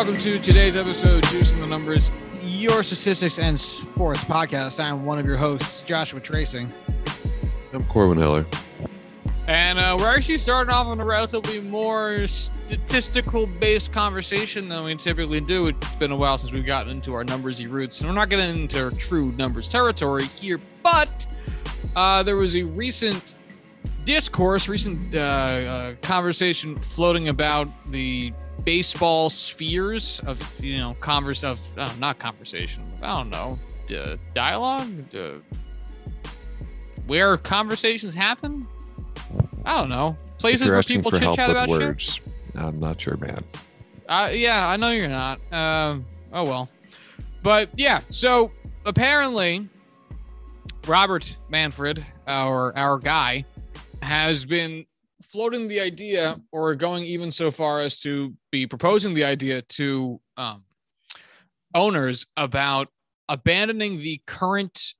Welcome to today's episode, Juicing the Numbers, your statistics and sports podcast. I'm one of your hosts, Joshua Tracing. I'm Corbin Heller. And uh, we're actually starting off on a relatively more statistical based conversation than we typically do. It's been a while since we've gotten into our numbersy roots, and we're not getting into true numbers territory here, but uh, there was a recent discourse, recent uh, uh, conversation floating about the baseball spheres of you know converse of uh, not conversation. I don't know uh, dialogue. Where conversations happen. I don't know places where people chit chat about words, shit. I'm not sure, man. Uh, yeah, I know you're not. Um, oh well, but yeah. So apparently, Robert Manfred, our our guy, has been floating the idea or going even so far as to be proposing the idea to um, owners about abandoning the current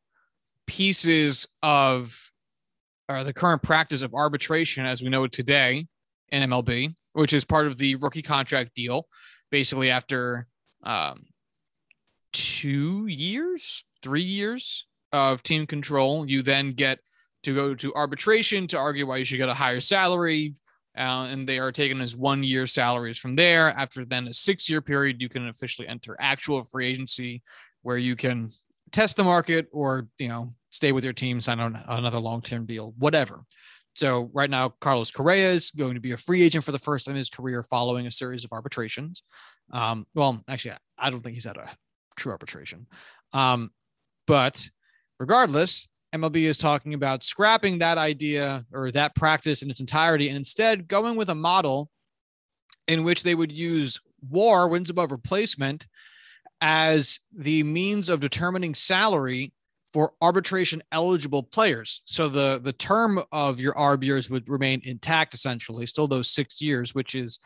pieces of or the current practice of arbitration as we know it today in MLB, which is part of the rookie contract deal. Basically, after um, two years, three years of team control, you then get to go to arbitration to argue why you should get a higher salary. Uh, and they are taken as one year salaries from there. After then a six year period, you can officially enter actual free agency where you can test the market or, you know, stay with your team, sign on another long term deal, whatever. So right now, Carlos Correa is going to be a free agent for the first time in his career following a series of arbitrations. Um, well, actually, I don't think he's had a true arbitration. Um, but regardless, MLB is talking about scrapping that idea or that practice in its entirety and instead going with a model in which they would use war, wins above replacement, as the means of determining salary for arbitration eligible players. So the the term of your arb years would remain intact essentially, still those 6 years which is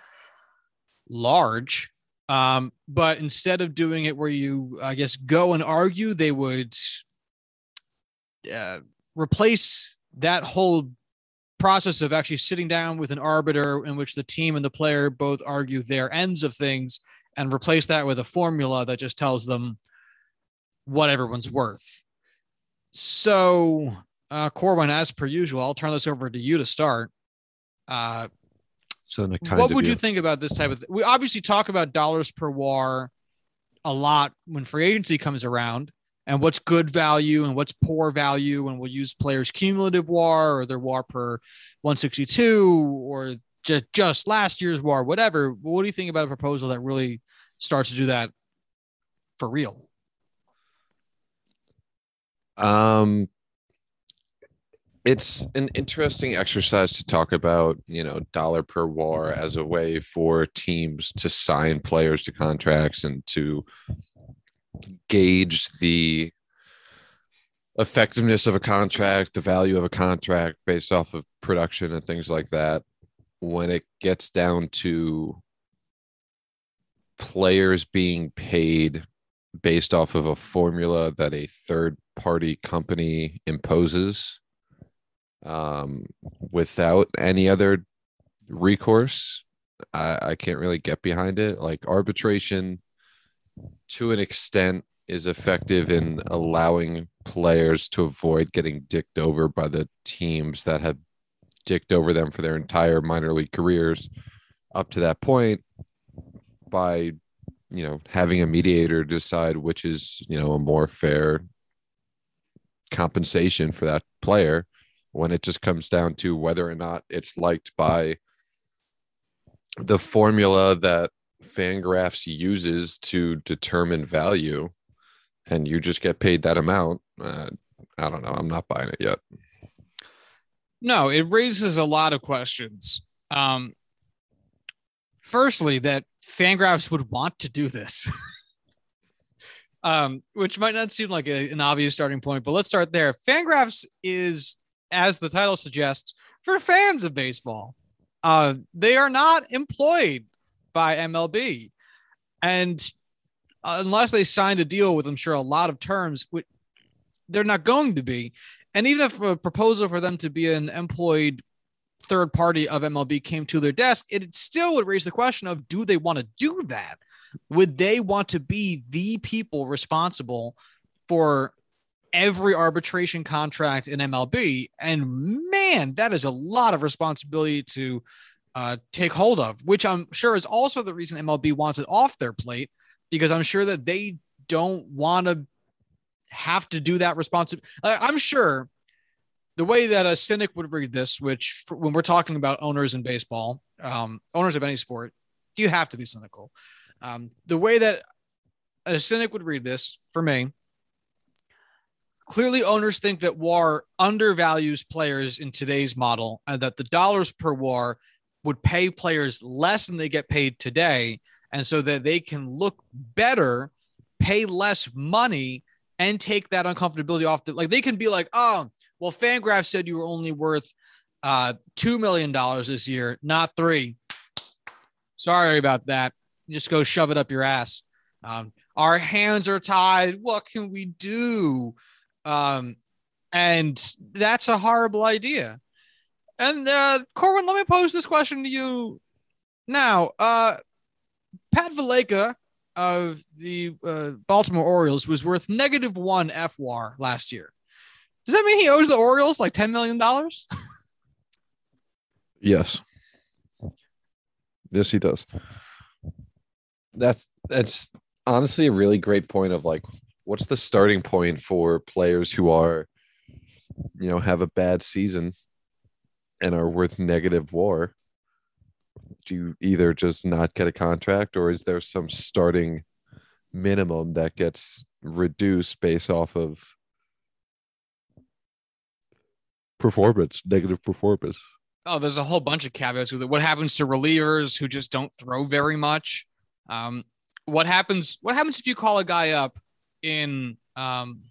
large. Um, but instead of doing it where you I guess go and argue, they would uh, replace that whole process of actually sitting down with an arbiter in which the team and the player both argue their ends of things and replace that with a formula that just tells them what everyone's worth. So, uh, Corbin, as per usual, I'll turn this over to you to start. Uh, so, what would you think about this type of? Th- we obviously talk about dollars per war a lot when free agency comes around and what's good value and what's poor value and we'll use players cumulative war or their war per 162 or just just last year's war whatever. What do you think about a proposal that really starts to do that for real? Um it's an interesting exercise to talk about you know dollar per war as a way for teams to sign players to contracts and to gauge the effectiveness of a contract, the value of a contract based off of production and things like that. When it gets down to players being paid based off of a formula that a third party company imposes um, without any other recourse, I, I can't really get behind it. Like arbitration to an extent is effective in allowing players to avoid getting dicked over by the teams that have dicked over them for their entire minor league careers up to that point by you know having a mediator decide which is you know a more fair compensation for that player when it just comes down to whether or not it's liked by the formula that Fangraphs uses to determine value, and you just get paid that amount. Uh, I don't know. I'm not buying it yet. No, it raises a lot of questions. Um, firstly, that Fangraphs would want to do this. um, which might not seem like a, an obvious starting point, but let's start there. Fangraphs is, as the title suggests, for fans of baseball. Uh, they are not employed by MLB. And unless they signed a deal with, I'm sure, a lot of terms, which they're not going to be. And even if a proposal for them to be an employed third party of MLB came to their desk, it still would raise the question of do they want to do that? Would they want to be the people responsible for every arbitration contract in MLB? And man, that is a lot of responsibility to uh, take hold of, which I'm sure is also the reason MLB wants it off their plate because I'm sure that they don't want to have to do that responsibility. I'm sure the way that a cynic would read this, which for, when we're talking about owners in baseball, um, owners of any sport, you have to be cynical. Um, the way that a cynic would read this for me, clearly owners think that WAR undervalues players in today's model and that the dollars per WAR would pay players less than they get paid today. And so that they can look better, pay less money, and take that uncomfortability off. The, like they can be like, oh, well, Fangraph said you were only worth uh, $2 million this year, not three. Sorry about that. Just go shove it up your ass. Um, our hands are tied. What can we do? Um, and that's a horrible idea. And uh, Corwin, let me pose this question to you now. Uh, Pat Valaika of the uh, Baltimore Orioles was worth negative one FWAR last year. Does that mean he owes the Orioles like $10 million? yes. Yes, he does. That's that's honestly a really great point of like what's the starting point for players who are you know have a bad season and are worth negative war do you either just not get a contract or is there some starting minimum that gets reduced based off of performance, negative performance. Oh, there's a whole bunch of caveats with it. What happens to relievers who just don't throw very much? Um, what happens? What happens if you call a guy up in um,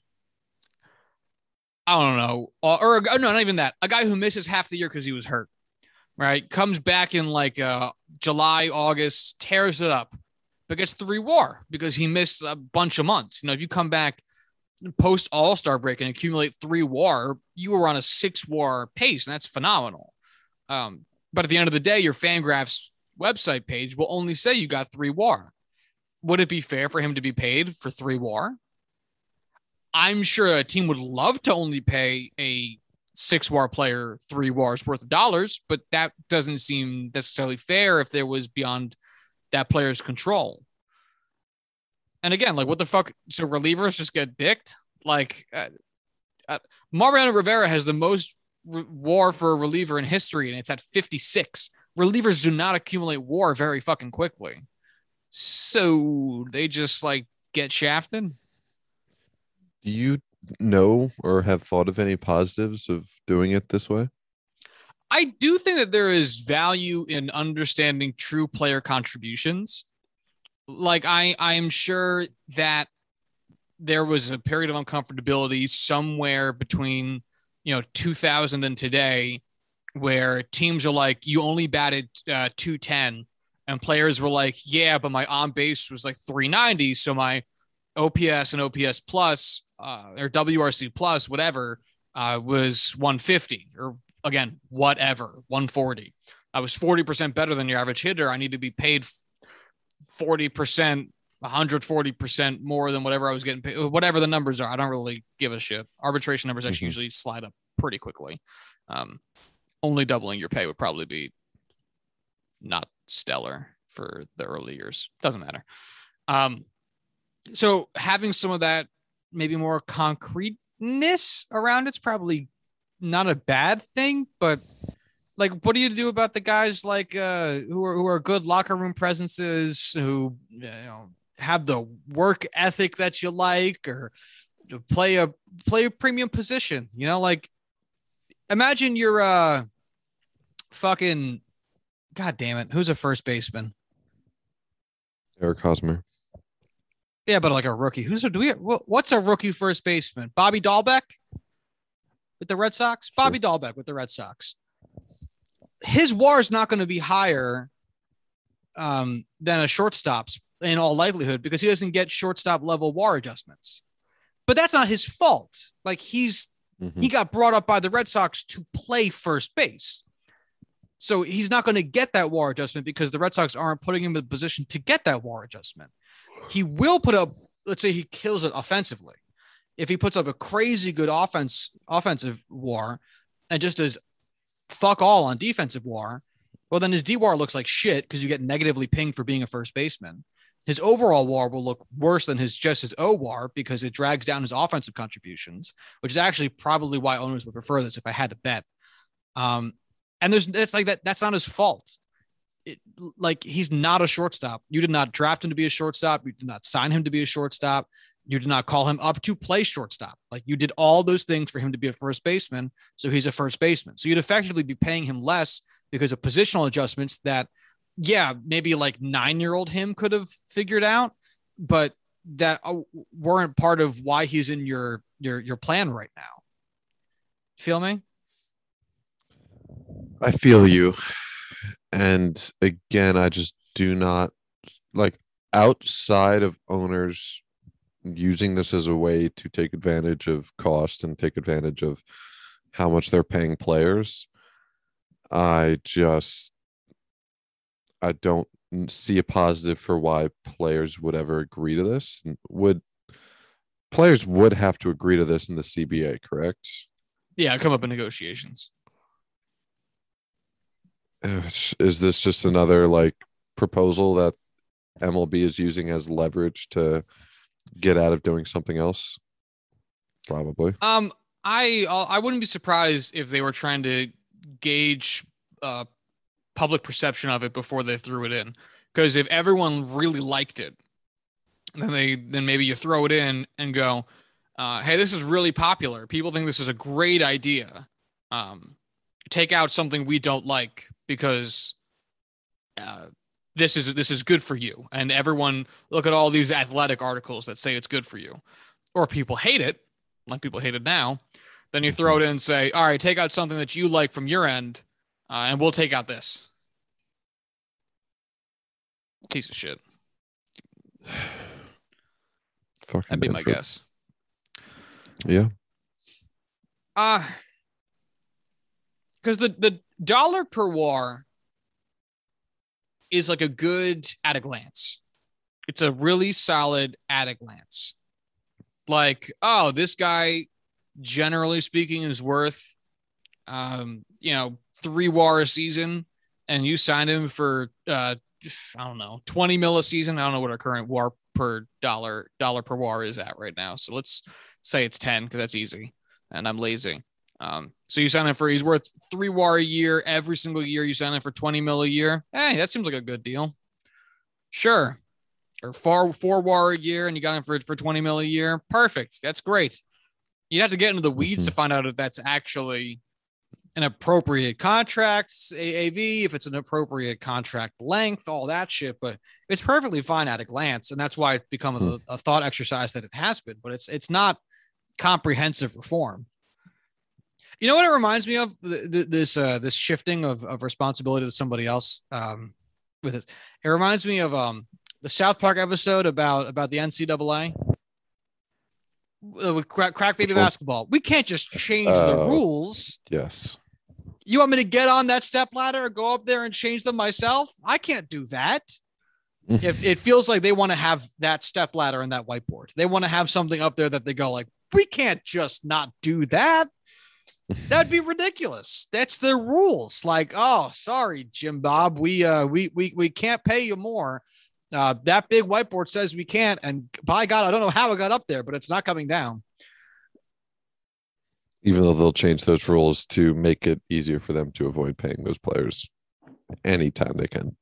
I don't know, or, or no, not even that. A guy who misses half the year because he was hurt, right? Comes back in like uh, July, August, tears it up, but gets three WAR because he missed a bunch of months. You know, if you come back post All Star break and accumulate three WAR, you were on a six WAR pace, and that's phenomenal. Um, but at the end of the day, your Fangraphs website page will only say you got three WAR. Would it be fair for him to be paid for three WAR? I'm sure a team would love to only pay a six WAR player three WARs worth of dollars, but that doesn't seem necessarily fair if there was beyond that player's control. And again, like what the fuck? So relievers just get dicked. Like uh, uh, Mariano Rivera has the most re- WAR for a reliever in history, and it's at 56. Relievers do not accumulate WAR very fucking quickly, so they just like get shafted. Do you know or have thought of any positives of doing it this way? I do think that there is value in understanding true player contributions like I I'm sure that there was a period of uncomfortability somewhere between you know 2000 and today where teams are like you only batted uh, 210 and players were like yeah but my on base was like 390 so my ops and ops plus uh, or wrc plus whatever uh, was 150 or again whatever 140 i was 40% better than your average hitter i need to be paid 40%, 140% more than whatever I was getting paid, whatever the numbers are. I don't really give a shit. Arbitration numbers actually mm-hmm. usually slide up pretty quickly. Um, only doubling your pay would probably be not stellar for the early years. Doesn't matter. Um, so having some of that maybe more concreteness around it's probably not a bad thing, but like what do you do about the guys like uh who are who are good locker room presences who you know have the work ethic that you like or play a play a premium position you know? Like imagine you're uh fucking god damn it who's a first baseman? Eric hosmer yeah but like a rookie who's a do we what's a rookie first baseman bobby dalbec with the red sox bobby sure. dalbec with the red sox his WAR is not going to be higher um, than a shortstop's in all likelihood because he doesn't get shortstop level WAR adjustments. But that's not his fault. Like he's mm-hmm. he got brought up by the Red Sox to play first base. So he's not going to get that WAR adjustment because the Red Sox aren't putting him in a position to get that WAR adjustment. He will put up, let's say he kills it offensively. If he puts up a crazy good offense, offensive WAR, and just does fuck all on defensive WAR, well, then his D war looks like shit because you get negatively pinged for being a first baseman. His overall WAR will look worse than his just his O war because it drags down his offensive contributions, which is actually probably why owners would prefer this if I had to bet. Um, and there's it's like that. That's not his fault. It, like he's not a shortstop. You did not draft him to be a shortstop. You did not sign him to be a shortstop. You did not call him up to play shortstop. Like you did all those things for him to be a first baseman. So he's a first baseman. So you'd effectively be paying him less because of positional adjustments that, yeah, maybe like nine year old him could have figured out, but that uh, weren't part of why he's in your your your plan right now. Feel me? I feel you. And again, I just do not like outside of owners using this as a way to take advantage of cost and take advantage of how much they're paying players. I just I don't see a positive for why players would ever agree to this. Would players would have to agree to this in the CBA, correct? Yeah, come up in negotiations. Is this just another like proposal that MLB is using as leverage to get out of doing something else? Probably. Um, I I wouldn't be surprised if they were trying to gauge uh, public perception of it before they threw it in. Because if everyone really liked it, then they then maybe you throw it in and go, uh, "Hey, this is really popular. People think this is a great idea." Um, take out something we don't like because uh, this is this is good for you. And everyone look at all these athletic articles that say it's good for you. Or people hate it like people hate it now then you throw it in and say all right take out something that you like from your end uh, and we'll take out this. Piece of shit. Fucking that'd be my guess. Yeah. uh because the the dollar per war is like a good at a glance. It's a really solid at a glance. Like, oh, this guy, generally speaking, is worth, um, you know, three war a season, and you signed him for, uh, I don't know, twenty mil a season. I don't know what our current war per dollar dollar per war is at right now. So let's say it's ten because that's easy, and I'm lazy. Um, so you sign him for he's worth three war a year every single year. You sign him for 20 mil a year. Hey, that seems like a good deal. Sure. Or four four war a year and you got him for, for 20 mil a year. Perfect. That's great. You'd have to get into the weeds to find out if that's actually an appropriate contract, AAV, if it's an appropriate contract length, all that shit. But it's perfectly fine at a glance. And that's why it's become a, a thought exercise that it has been, but it's it's not comprehensive reform. You know what it reminds me of? Th- th- This uh, this shifting of, of responsibility to somebody else. Um, with it, it reminds me of um the South Park episode about about the NCAA uh, with crack, crack baby basketball. We can't just change the Oh. rules. Yes. You want me to get on that step ladder or go up there and change them myself? I can't do that. if it feels like they want to have that step ladder and that whiteboard, they want to have something up there that they go like, we can't just not do that. That'd be ridiculous. That's the rules. Like, oh, sorry, Jim Bob, we uh we we we can't pay you more. Uh, that big whiteboard says we can't, and by God, I don't know how it got up there, but it's not coming down. Even though they'll change those rules to make it easier for them to avoid paying those players anytime they can.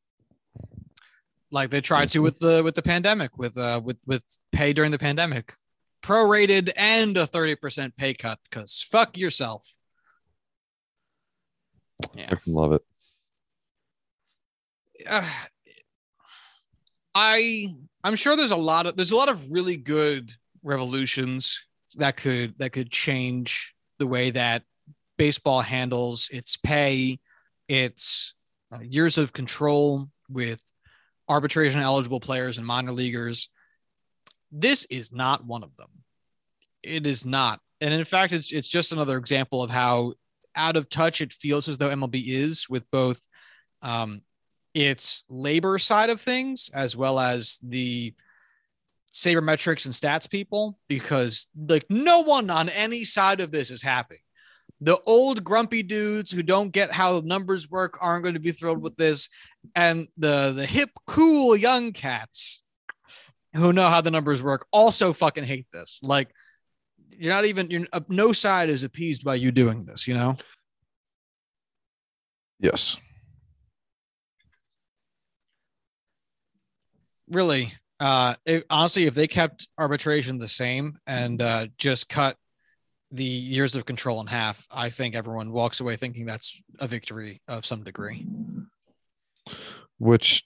like they tried to with the with the pandemic with uh with with pay during the pandemic prorated and a 30% pay cut because fuck yourself yeah. I can love it. uh, i i'm sure there's a lot of there's a lot of really good revolutions that could that could change the way that baseball handles its pay its uh, years of control with arbitration eligible players and minor leaguers. This is not one of them. It is not. And in fact it's it's just another example of how out of touch it feels as though MLB is with both Um, its labor side of things as well as the sabermetrics and stats people because like no one on any side of this is happy. The old grumpy dudes who don't get how numbers work aren't going to be thrilled with this and the the hip cool young cats who know how the numbers work also fucking hate this. Like you're not even you're uh, no side is appeased by you doing this you know Yes. really uh it, honestly if they kept arbitration the same and uh just cut the years of control in half i think everyone walks away thinking that's a victory of some degree Which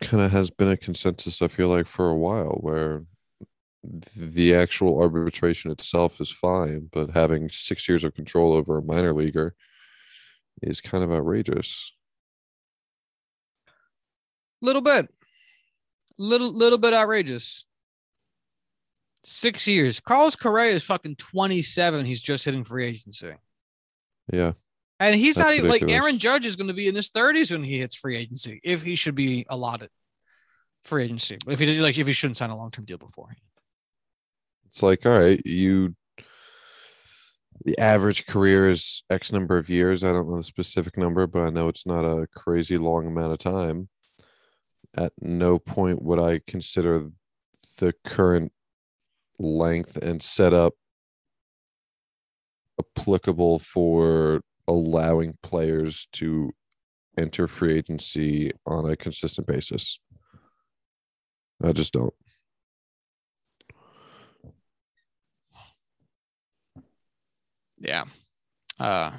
kind of has been a consensus, I feel like, for a while, where the actual arbitration itself is fine, but having six years of control over a minor leaguer is kind of outrageous. little bit. Little little bit outrageous. Six years. Carlos correa is fucking 27 he's just hitting free agency. Yeah. and he's That's not even like aaron judge is going to be in his 30s when he hits free agency if he should be allotted free agency if he did like if he shouldn't sign a long-term deal beforehand It's like, all right, you the average career is X number of years. I don't know the specific number, but I know it's not a crazy long amount of time. At no point would I consider the current length and setup applicable for allowing players to enter free agency on a consistent basis. I just don't. Yeah. Uh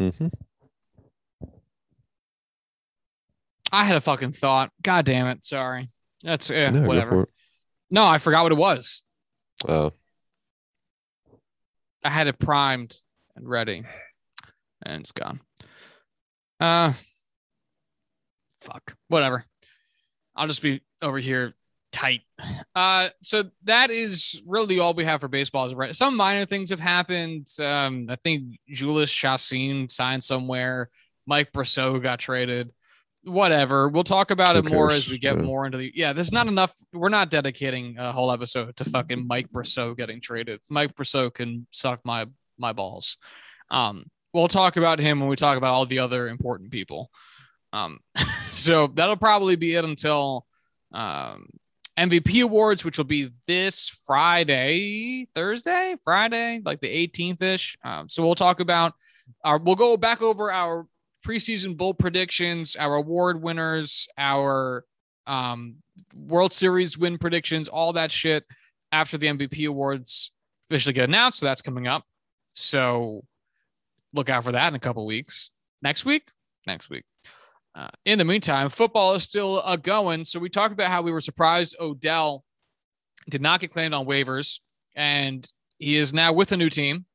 Mm-hmm. i had a fucking thought. God damn it. Sorry. That's yeah No, whatever. no i forgot what it was. Oh, I had it primed and ready, and it's gone. Uh, fuck, whatever. I'll just be over here tight. Uh, so that is really all we have for baseball. Is right. Some minor things have happened. Um, I think Jhoulys Chacín signed somewhere. Mike Brosseau got traded. Whatever. We'll talk about Who it more as we get Yeah. more into the. Yeah, there's not enough. We're not dedicating a whole episode to fucking Mike Brosseau getting traded. Mike Brosseau can suck my my balls. Um, we'll talk about him when we talk about all the other important people. Um, so that'll probably be it until um, MVP awards, which will be this Friday, Thursday, Friday, like the 18th ish. Um, so we'll talk about our, we'll go back over our preseason bowl predictions, our award winners, our um, World Series win predictions, all that shit after the MVP awards officially get announced. So that's coming up. So look out for that in a couple weeks. Next week, next week. Uh, in the meantime, football is still uh, going. So we talked about how we were surprised Odell did not get claimed on waivers, and he is now with a new team,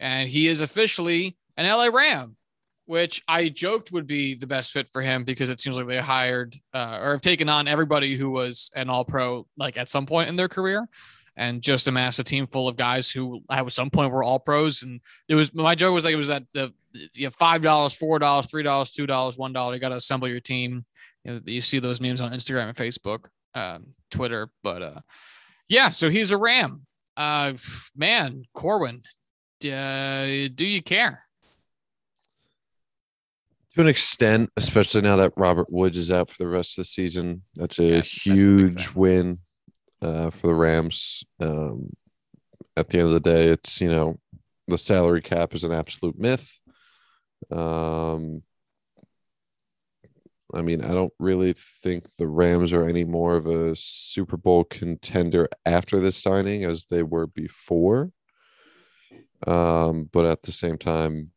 and he is officially an LA Ram, which I joked would be the best fit for him because it seems like they hired uh, or have taken on everybody who was an All Pro like at some point in their career. And just amassed a team full of guys who at some point were all pros. And it was my joke was like it was that the you know, five dollars, four dollars, three dollars, two dollars, one dollar. You got to assemble your team. You, know, you see those memes on Instagram and Facebook, um, Twitter. But uh, yeah, so he's a Ram. Uh, man, Corwin, uh, do you care? to an extent, especially now that Robert Woods is out for the rest of the season. That's a Yeah, that's huge thing. win uh, for the Rams. Um, at the end of the day, it's you know the salary cap is an absolute myth. Um, I mean, I don't really think the Rams are any more of a Super Bowl contender after this signing as they were before. Um, but at the same time,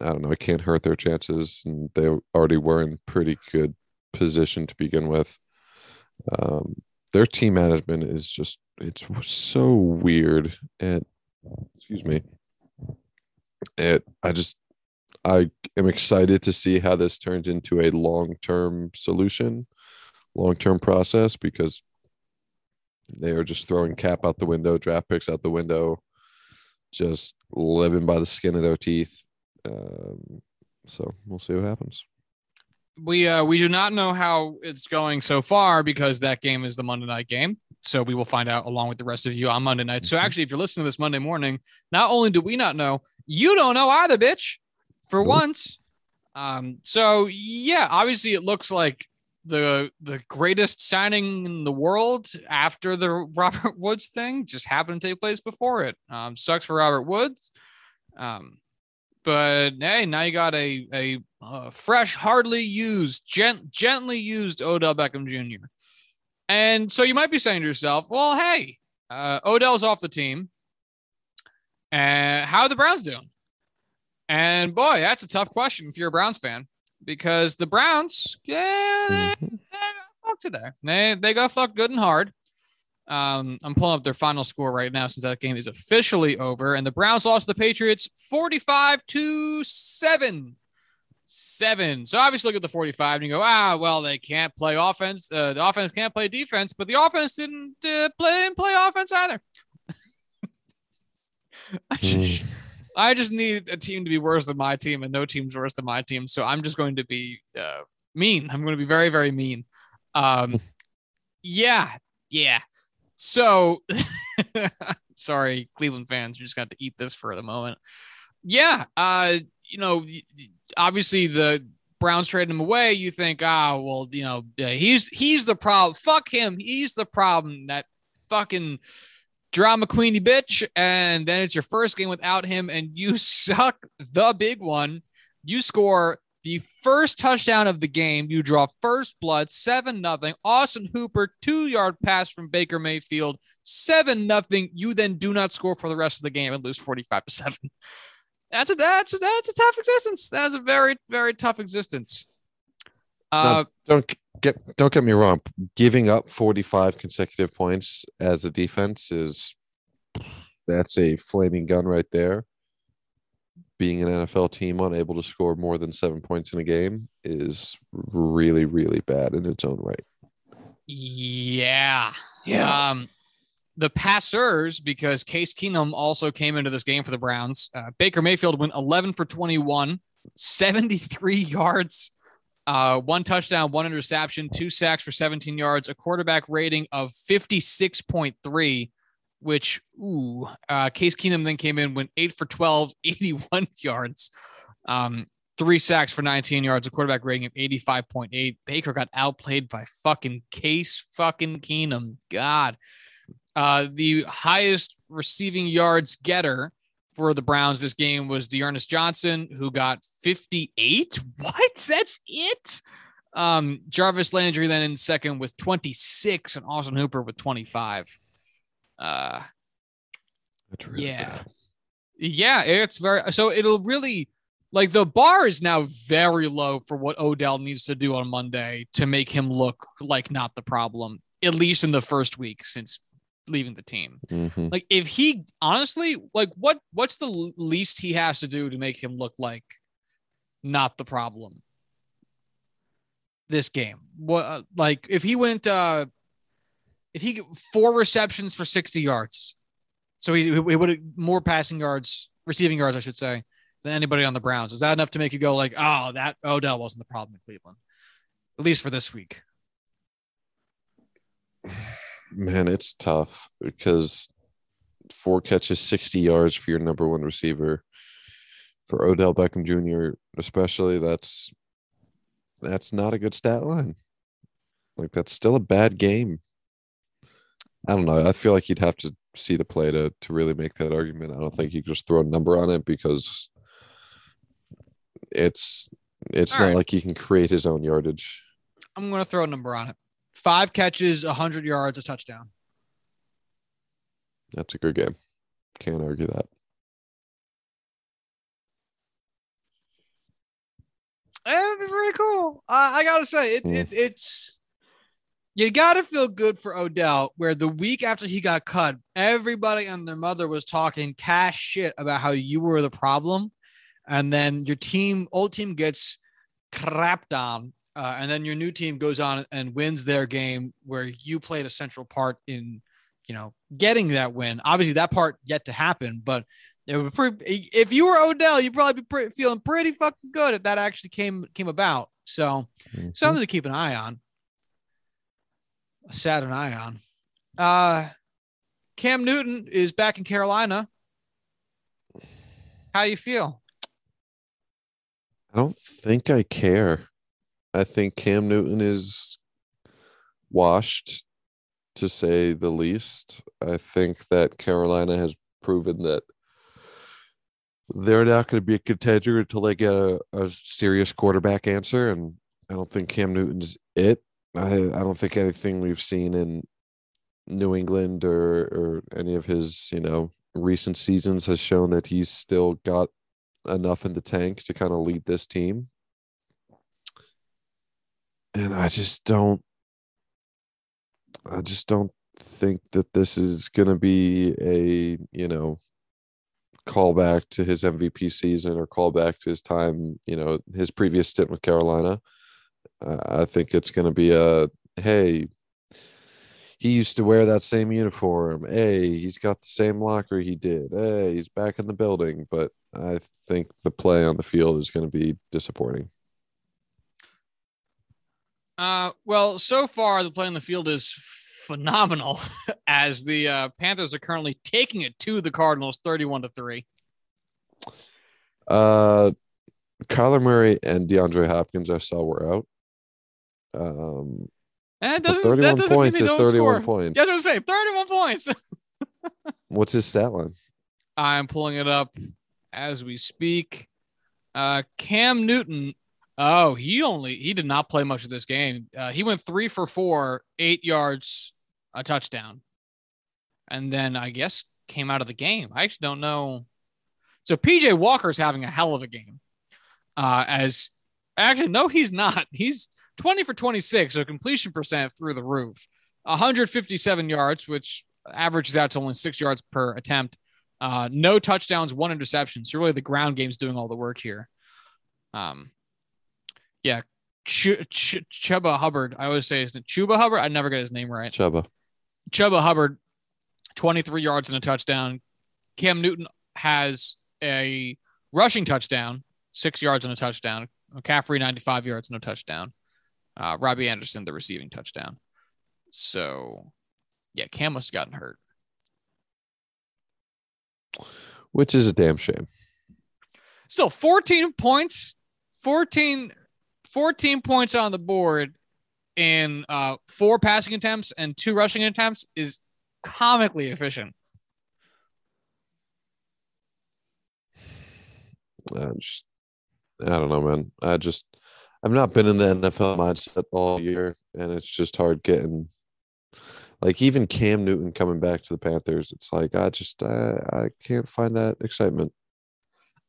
I don't know, it can't hurt their chances, and they already were in pretty good position to begin with. Um, their team management is just it's so weird, and excuse me, it I just I am excited to see how this turns into a long term solution, long term process because they are just throwing cap out the window, draft picks out the window, just living by the skin of their teeth. Um, so we'll see what happens. We uh we do not know how it's going so far because that game is the Monday night game. So we will find out along with the rest of you on Monday night. So Mhm. actually, if you're listening to this Monday morning, not only do we not know, you don't know either, bitch. For once. Um, so yeah, obviously it looks like the the greatest signing in the world after the Robert Woods thing just happened to take place before it. Um, sucks for Robert Woods. Um, but hey, now you got a a uh, fresh, hardly used, gent- gently used Odell Beckham Jr. And so you might be saying to yourself, well, hey, uh, Odell's off the team. And how are the Browns doing? And boy, that's a tough question if you're a Browns fan because the Browns, yeah, they, Mhm. they got fucked today. They they got fucked good and hard. Um, I'm pulling up their final score right now since that game is officially over, and the Browns lost to the Patriots 45 to seven. Seven. So obviously, look at the 45 and you go, ah, well, they can't play offense. Uh, the offense can't play defense, but the offense didn't uh, play didn't play offense either. I just, need a team to be worse than my team, and no team's worse than my team. So I'm just going to be uh, mean. I'm going to be very, very mean. Um, yeah, yeah. So, sorry, Cleveland fans, you just got to eat this for the moment. Yeah, uh, you know, obviously the Browns traded him away. You think, ah, well, you know, he's he's the problem. Fuck him. He's the problem. That fucking drama queenie bitch. And then it's your first game without him, and you suck the big one. You score the first touchdown of the game. You draw first blood, seven nothing. Austin Hooper, two yard pass from Baker Mayfield, seven nothing. You then do not score for the rest of the game and lose forty five to seven. That's a that's a, that's a tough existence. That is a very very tough existence. Uh, don't get don't get me wrong. Giving up 45 consecutive points as a defense is that's a flaming gun right there. Being an NFL team unable to score more than seven points in a game is really, really bad in its own right. yeah, Um, the passers, because Case Keenum also came into this game for the Browns. Uh, Baker Mayfield went 11 for 21, 73 yards, uh, one touchdown, one interception, two sacks for 17 yards, a quarterback rating of 56.3, which, ooh, uh, Case Keenum then came in, went eight for 12, 81 yards. Um, three sacks for 19 yards, a quarterback rating of 85.8. Baker got outplayed by fucking Case fucking Keenum. God. Uh, the highest receiving yards getter for the Browns this game was D'Ernest Johnson, who got 58. What? That's it. Um, Jarvis Landry then in second with 26, and Austin Hooper with 25. Uh, That's really Yeah. bad. yeah, it's very so it'll really like the bar is now very low for what Odell needs to do on Monday to make him look like not the problem, at least in the first week since leaving the team. Mhm. Like if he honestly like what what's the least he has to do to make him look like not the problem this game? What uh, like if he went uh if he four receptions for 60 yards. So he, he would have more passing yards, receiving yards, I should say, than anybody on the Browns. Is that enough to make you go like, oh, that Odell wasn't the problem in Cleveland, at least for this week? Man, it's tough because four catches, 60 yards for your number one receiver. For Odell Beckham Jr., especially, that's that's not a good stat line. Like that's still a bad game. I don't know. I feel like you'd have to see the play to to really make that argument. I don't think you could just throw a number on it because it's it's All not right. like he can create his own yardage. I'm going to throw a number on it. Five catches, 100 yards, a touchdown. That's a good game. Can't argue that. That'd be very cool. Uh, I gotta say, it, Mm. it it's you gotta feel good for Odell. Where the week after he got cut, everybody and their mother was talking cash shit about how you were the problem, and then your team, old team, gets crapped on, uh, and then your new team goes on and wins their game, where you played a central part in, you know, getting that win. Obviously, that part yet to happen, but it would pretty, if you were Odell, you'd probably be pretty, feeling pretty fucking good if that actually came came about. So Mhm. something to keep an eye on. Sad an eye on. Uh, Cam Newton is back in Carolina. How you feel? I don't think I care. I think Cam Newton is washed, to say the least. I think that Carolina has proven that they're not going to be a contender until they get a, a serious quarterback answer. And I don't think Cam Newton's it. I, I don't think anything we've seen in New England or, or any of his, you know, recent seasons has shown that he's still got enough in the tank to kind of lead this team. And I just don't I just don't think that this is going to be a, you know, callback to his MVP season or callback to his time, you know, his previous stint with Carolina. Uh, I think it's going to be a hey, he used to wear that same uniform. Hey, he's got the same locker he did. Hey, he's back in the building. But I think the play on the field is going to be disappointing. Uh, well, so far the play on the field is phenomenal, as the uh, Panthers are currently taking it to the Cardinals, thirty-one to three. Uh, Kyler Murray and DeAndre Hopkins, I saw were out. Um, And doesn't, 31 that doesn't mean points they is don't 31 score. points. That's what I'm saying. Thirty-one points. What's his stat line? I'm pulling it up as we speak. Uh, Cam Newton. Oh, he only he did not play much of this game. Uh, he went three for four, eight yards, a touchdown, and then I guess came out of the game. I actually don't know. So PJ Walker's having a hell of a game. Uh, as actually no, he's not. He's 20 for 26, so completion percent through the roof. 157 yards, which averages out to only six yards per attempt. Uh, no touchdowns, one interception. So really, the ground game's doing all the work here. Um, yeah, Ch- Ch- Chuba Hubbard. I always say his name. Chuba Hubbard. I never get his name right. Chuba. Chuba Hubbard, 23 yards and a touchdown. Cam Newton has a rushing touchdown, six yards and a touchdown. McCaffrey, 95 yards a touchdown. Uh, Robbie Anderson, the receiving touchdown. So, yeah, Cam must have gotten hurt. Which is a damn shame. Still 14 points, 14, 14 points on the board in uh, four passing attempts and two rushing attempts is comically efficient. I just, I don't know, man. I just, I've not been in the NFL mindset all year, and it's just hard getting, like, even Cam Newton coming back to the Panthers. It's like I just, I, I can't find that excitement.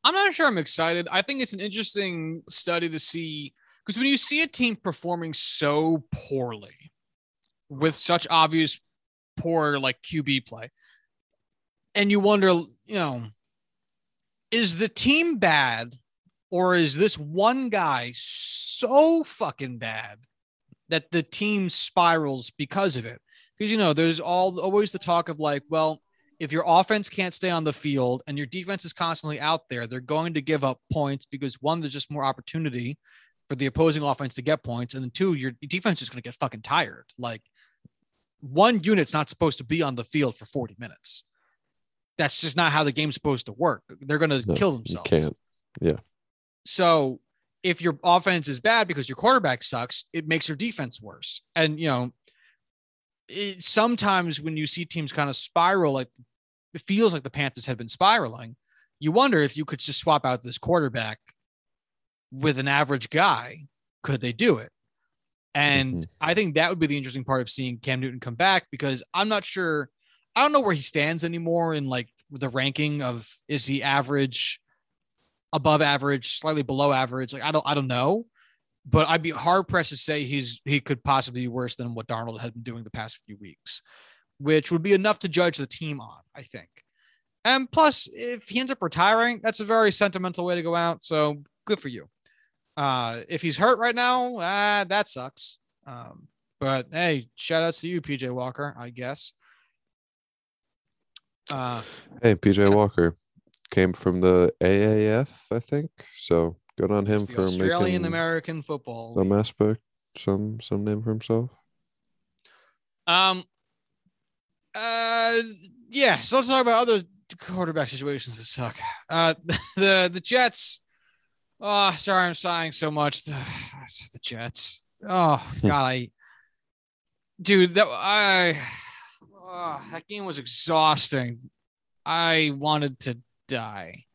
I'm not sure I'm excited. I think it's an interesting study to see because when you see a team performing so poorly with such obvious poor like QB play, and you wonder, you know, is the team bad or is this one guy so fucking bad that the team spirals because of it? Because you know, there's all always the talk of like, well, if your offense can't stay on the field and your defense is constantly out there, they're going to give up points because one, there's just more opportunity for the opposing offense to get points, and then two, your defense is going to get fucking tired. Like one unit's not supposed to be on the field for 40 minutes. That's just not how the game's supposed to work. They're going to No, kill You themselves. can't. Yeah. So if your offense is bad because your quarterback sucks, it makes your defense worse. And you know, it, sometimes when you see teams kind of spiral, like it feels like the Panthers have been spiraling. You wonder if you could just swap out this quarterback with an average guy. Could they do it? And Mhm. I think that would be the interesting part of seeing Cam Newton come back because I'm not sure. I don't know where he stands anymore in like the ranking of is he average, above average, slightly below average. Like I don't I don't know, but I'd be hard pressed to say he's he could possibly be worse than what Darnold had been doing the past few weeks, which would be enough to judge the team on. I think. And plus, if he ends up retiring, that's a very sentimental way to go out. So good for you. Uh, if he's hurt right now, uh, that sucks. Um, but hey, shout outs to you, PJ Walker, I guess. Uh, Hey, PJ Yeah. Walker came from the AAF, I think. So Good on him for Australian American Football. some aspect, some some name for himself. Um. Uh. Yeah. So let's talk about other quarterback situations that suck. Uh. The the Jets. Oh, sorry, I'm sighing so much. The, the Jets. Oh God, I. Dude, that I. Oh, that game was exhausting. I wanted to die.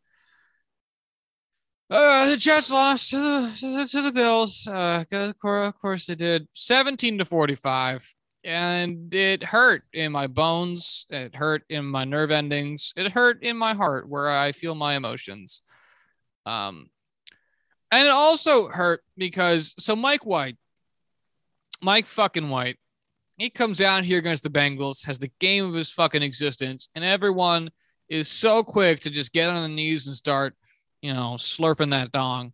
Uh, the Jets lost to the, to the, Bills. Uh, of course, of course they did. 17 to 45. And it hurt in my bones. It hurt in my nerve endings. It hurt in my heart where I feel my emotions. Um, and it also hurt because so Mike White, Mike fucking White, he comes out here against the Bengals, has the game of his fucking existence, and everyone is so quick to just get on the knees and start, you know, slurping that dong.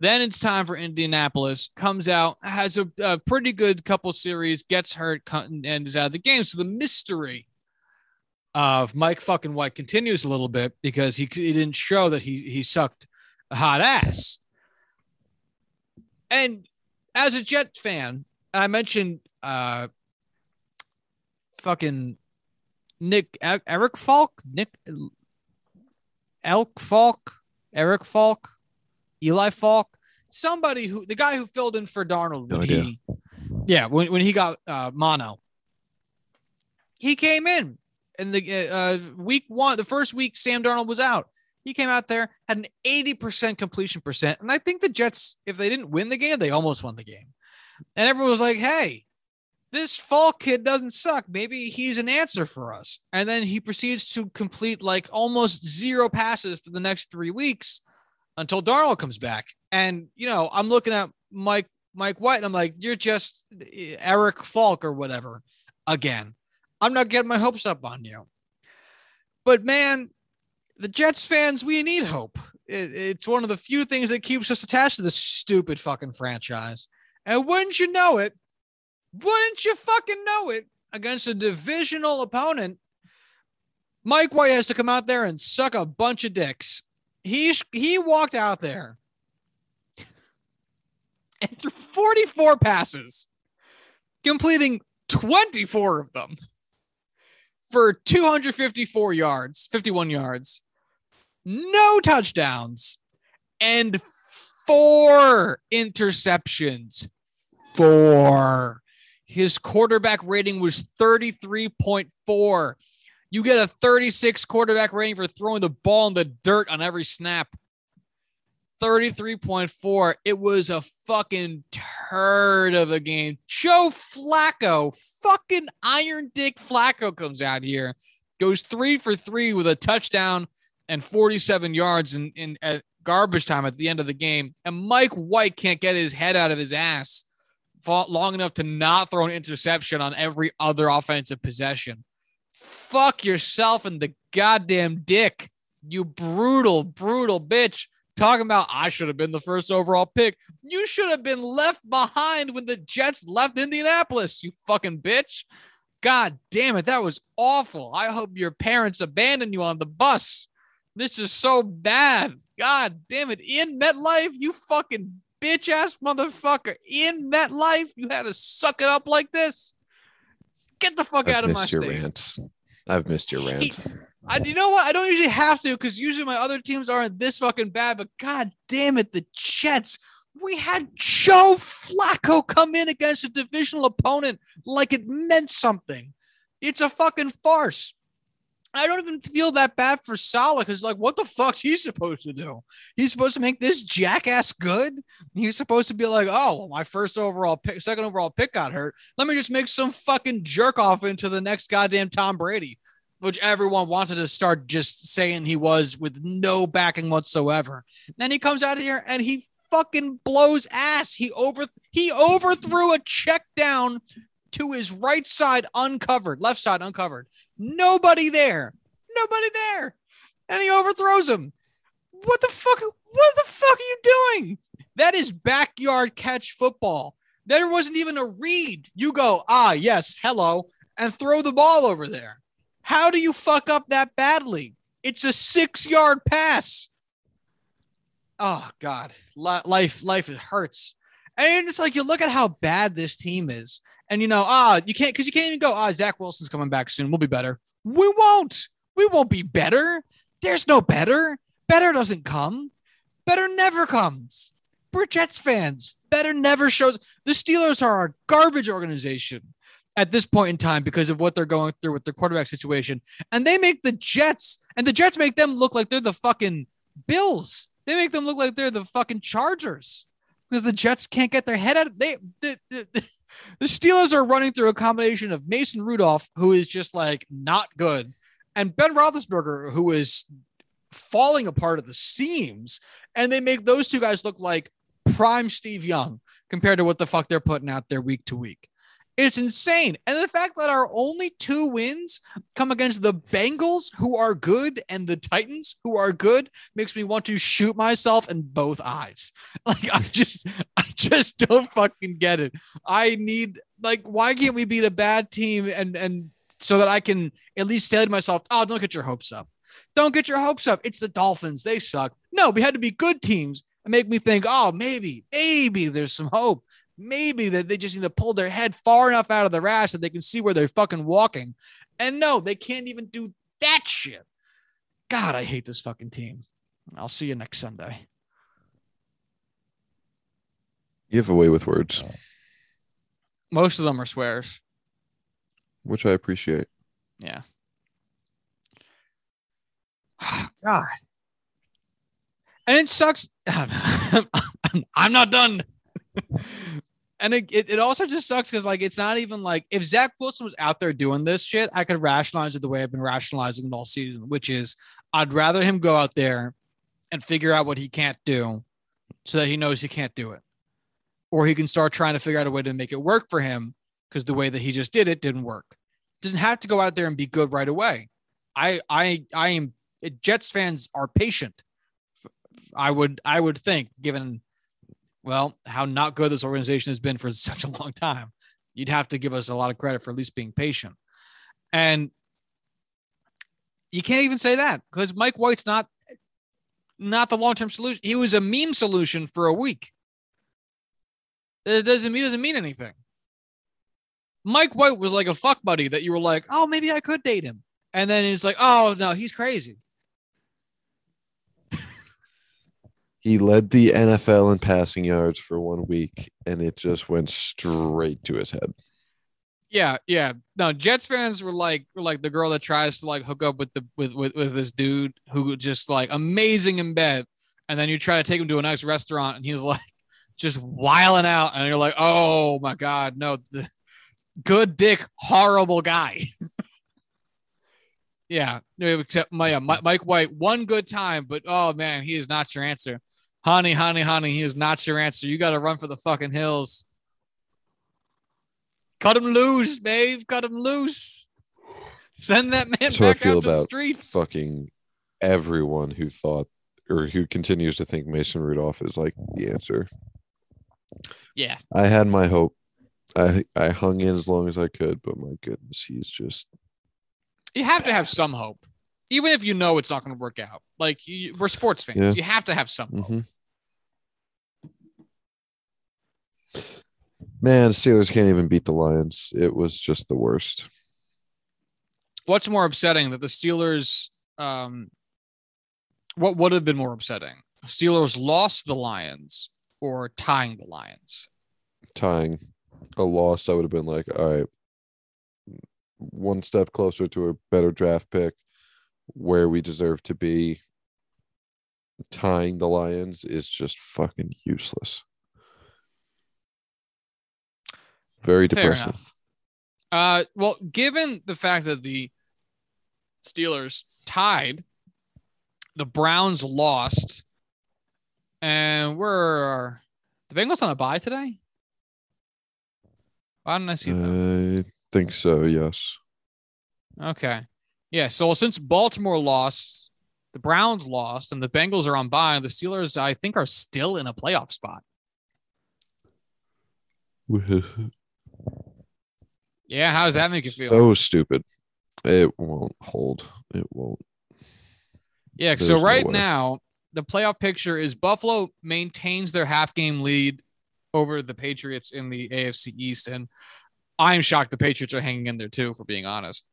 Then it's time for Indianapolis. Comes out, has a, a pretty good couple series, gets hurt, and is out of the game. So the mystery of Mike fucking White continues a little bit because he, he didn't show that he he sucked a hot ass. And as a Jets fan, I mentioned uh fucking Nick Eric Falk, Nick Elk Falk, Eric Falk, Eli Falk, somebody who the guy who filled in for Darnold No when he, yeah, when, when he got uh, mono, he came in in the uh, week one, the first week Sam Darnold was out. He came out there had an 80% completion percent, and I think the Jets, if they didn't win the game, they almost won the game. And everyone was like, "Hey, this Falk kid doesn't suck. Maybe he's an answer for us. And then he proceeds to complete like almost zero passes for the next three weeks until Darnold comes back. And you know, I'm looking at Mike Mike White, and I'm like, you're just eh, Eric Falk or whatever again. I'm not getting my hopes up on you. But man, the Jets fans, we need hope. It, it's one of the few things that keeps us attached to this stupid fucking franchise. And wouldn't you know it, wouldn't you fucking know it? Against a divisional opponent, Mike White has to come out there and suck a bunch of dicks. He he walked out there and threw 44 passes, completing 24 of them for 254 yards, 51 yards, no touchdowns, and four interceptions. Four. His quarterback rating was 33.4. You get a 36 quarterback rating for throwing the ball in the dirt on every snap. 33.4. It was a fucking turd of a game. Joe Flacco, fucking Iron Dick Flacco comes out here, goes three for three with a touchdown and 47 yards in, in at garbage time at the end of the game. And Mike White can't get his head out of his ass long enough to not throw an interception on every other offensive possession. Fuck yourself and the goddamn dick, you brutal, brutal bitch. Talking about I should have been the first overall pick. You should have been left behind when the Jets left Indianapolis, you fucking bitch. God damn it, that was awful. I hope your parents abandoned you on the bus. This is so bad. God damn it. In MetLife, you fucking bitch ass motherfucker. In MetLife, you had to suck it up like this. Get the fuck I've out of my missed your state. rants. I've missed your rant. I, you know what? I don't usually have to because usually my other teams aren't this fucking bad. But god damn it, the Jets. We had Joe Flacco come in against a divisional opponent like it meant something. It's a fucking farce. I don't even feel that bad for Saleh because, like, what the fuck's he supposed to do? He's supposed to make this jackass good. He's supposed to be like, oh, my first overall pick, second overall pick got hurt. Let me just make some fucking jerk off into the next goddamn Tom Brady, which everyone wanted to start just saying he was with no backing whatsoever. Then he comes out of here and he fucking blows ass. He over he overthrew a check down to his right side uncovered, left side uncovered. Nobody there. Nobody there. And he overthrows him. What the fuck? What the fuck are you doing? That is backyard catch football. There wasn't even a read. You go, ah, yes, hello, and throw the ball over there. How do you fuck up that badly? It's a six yard pass. oh god, life life it hurts. And it's like you look at how bad this team is, and you know, ah, you can't because you can't even go. Ah, Zach Wilson's coming back soon. We'll be better. We won't. We won't be better. There's no better. Better doesn't come. Better never comes. We're Jets fans. Better never shows. The Steelers are a garbage organization at this point in time because of what they're going through with their quarterback situation. And they make the Jets, and the Jets make them look like they're the fucking Bills. They make them look like they're the fucking Chargers because the Jets can't get their head out. Of, they the, the, the Steelers are running through a combination of Mason Rudolph, who is just like not good, and Ben Roethlisberger, who is falling apart at the seams, and they make those two guys look like prime Steve Young compared to what the fuck they're putting out there week to week. It's insane. And the fact that our only two wins come against the Bengals, who are good, and the Titans, who are good, makes me want to shoot myself in both eyes. Like, I just, I just don't fucking get it. I need, like, why can't we beat a bad team and, and, so that I can at least say to myself, oh, don't get your hopes up. Don't get your hopes up. It's the Dolphins. They suck. No, we had to be good teams and make me think, oh, maybe, maybe there's some hope maybe that they just need to pull their head far enough out of the rash that they can see where they're fucking walking. And no, they can't even do that shit. God, I hate this fucking team. I'll see you next Sunday. You have a way with words, Most of them are swears. which I appreciate. Yeah. Ah, God. And it sucks. I'm not done. and it, it, also just sucks because like it's not even like if Zach Wilson was out there doing this shit, I could rationalize it the way I've been rationalizing it all season, which is I'd rather him go out there and figure out what he can't do so that he knows he can't do it. Or he can start trying to figure out a way to make it work for him because the way that he just did it didn't work. Doesn't have to go out there and be good right away. I I I am Jets fans are patient. I would I would think given well, how not good this organization has been for such a long time. You'd have to give us a lot of credit for at least being patient. And you can't even say that because Mike White's not not the long-term solution. He was a meme solution for a week. It doesn't mean doesn't mean anything. Mike White was like a fuck buddy that you were like, oh, maybe I could date him. And then it's like, oh no, he's crazy. He led the NFL in passing yards for one week, and it just went straight to his head. Yeah, yeah. No, Jets fans were like were like the girl that tries to like hook up with the with with, with this dude who just like amazing in bed, and then you try to take him to a nice restaurant, and he's like just wiling out, and you're like, oh my god, no, the good dick, horrible guy. yeah, except my, uh, Mike White, one good time, but oh man, he is not your answer honey, honey, honey, he is not your answer. You got to run for the fucking hills. Cut him loose, babe. Cut him loose. Send that man back out to the streets. Fucking everyone who thought or who continues to think Mason Rudolph is like the answer. Yeah. I had my hope. I I hung in as long as I could, but my goodness, he's just you have to have some hope even if you know it's not going to work out. Like you, we're sports fans, yeah. you have to have some. Mm-hmm. Man, Steelers can't even beat the Lions. It was just the worst. What's more upsetting that the Steelers? Um, what would have been more upsetting? Steelers lost the Lions or tying the Lions? Tying a loss, I would have been like, all right, one step closer to a better draft pick where we deserve to be tying the Lions is just fucking useless. Very depressing. Uh, well, given the fact that the Steelers tied, the Browns lost, and we're the Bengals on a bye today. Why didn't I see that? I think so. Yes. Okay. Yeah. So since Baltimore lost, the Browns lost, and the Bengals are on bye, the Steelers, I think, are still in a playoff spot. yeah. How does that make you feel? So stupid. It won't hold. It won't. Yeah. There's so right no now, the playoff picture is Buffalo maintains their half game lead over the Patriots in the AFC East, and I'm shocked the Patriots are hanging in there too, for being honest.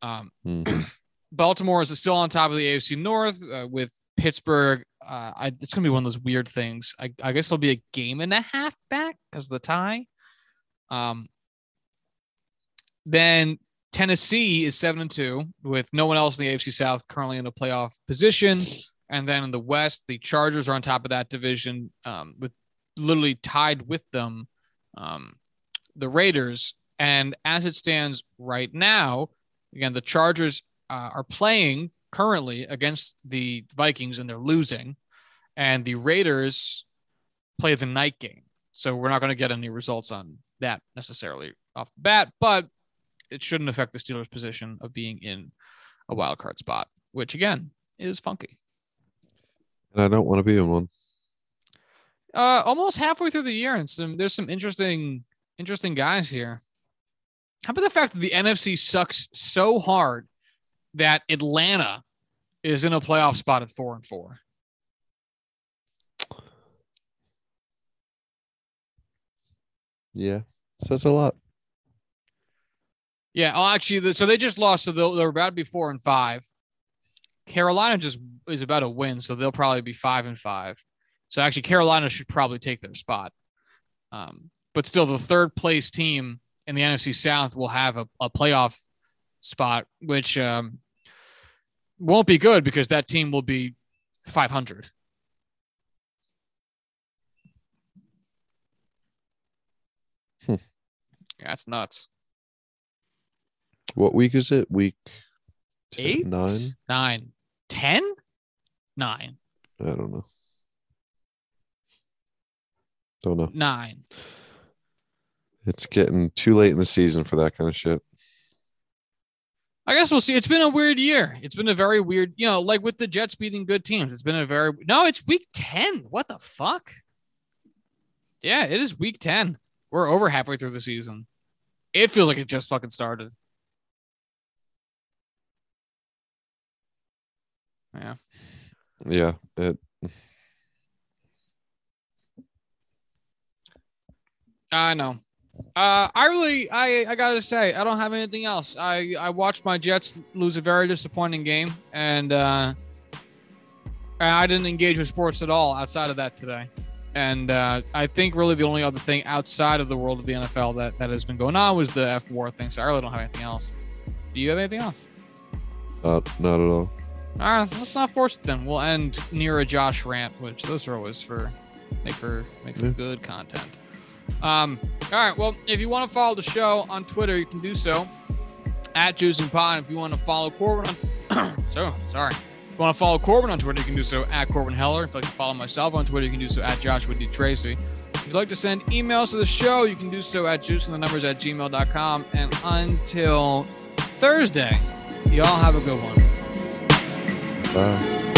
Um, Mhm. Baltimore is still on top of the AFC North uh, with Pittsburgh. Uh, I, it's going to be one of those weird things. I, I guess it'll be a game and a half back because the tie. Um, then Tennessee is seven and two with no one else in the AFC South currently in a playoff position. And then in the West, the Chargers are on top of that division um, with literally tied with them, um, the Raiders. And as it stands right now, again, the Chargers uh, are playing currently against the Vikings and they're losing. And the Raiders play the night game. So we're not going to get any results on that necessarily off the bat, but it shouldn't affect the Steelers' position of being in a wild card spot, which again is funky. And I don't want to be in one. Uh, almost halfway through the year, and some there's some interesting interesting guys here. How about the fact that the NFC sucks so hard that Atlanta is in a playoff spot at four and four? Yeah, says a lot. Yeah. Oh, actually, the, so they just lost, so they'll, they're about to be four and five. Carolina just is about to win, so they'll probably be five and five. So actually, Carolina should probably take their spot. Um, but still, the third place team in the NFC South will have a, a playoff spot, which um, won't be good because that team will be 500. Hmm. Yeah, that's nuts. What week is it? Week ten- Eight, nine? nine, ten, nine, I don't know. Don't know. nine. It's getting too late in the season for that kind of shit. I guess we'll see. It's been a weird year. It's been a very weird, you know, like with the Jets beating good teams. It's been a very no. It's week ten. What the fuck? Yeah, it is week ten. We're over halfway through the season. It feels like it just fucking started. Yeah. Yeah, it I know. Uh, I really, I, I gotta say, I don't have anything else. I, I watched my Jets lose a very disappointing game, and uh, I didn't engage with sports at all outside of that today. And uh, I think really the only other thing outside of the world of the NFL that, that has been going on was the F war thing. So I really don't have anything else. Do you have anything else? not not at all. All right, let's not force it then. We'll end near a Josh rant, which those are always for make for make for Yeah. good content. Um, all right, well, if you want to follow the show on Twitter, you can do so at Juicing Pod. If you want to follow Corbin on so sorry. If you want to follow Corbin on Twitter, you can do so at Corbin Heller. If you'd like to follow myself on Twitter, you can do so at Joshua D. Tracy. If you'd like to send emails to the show, you can do so at juicingthenumbers at gmail.com. And until Thursday, y'all have a good one. 嗯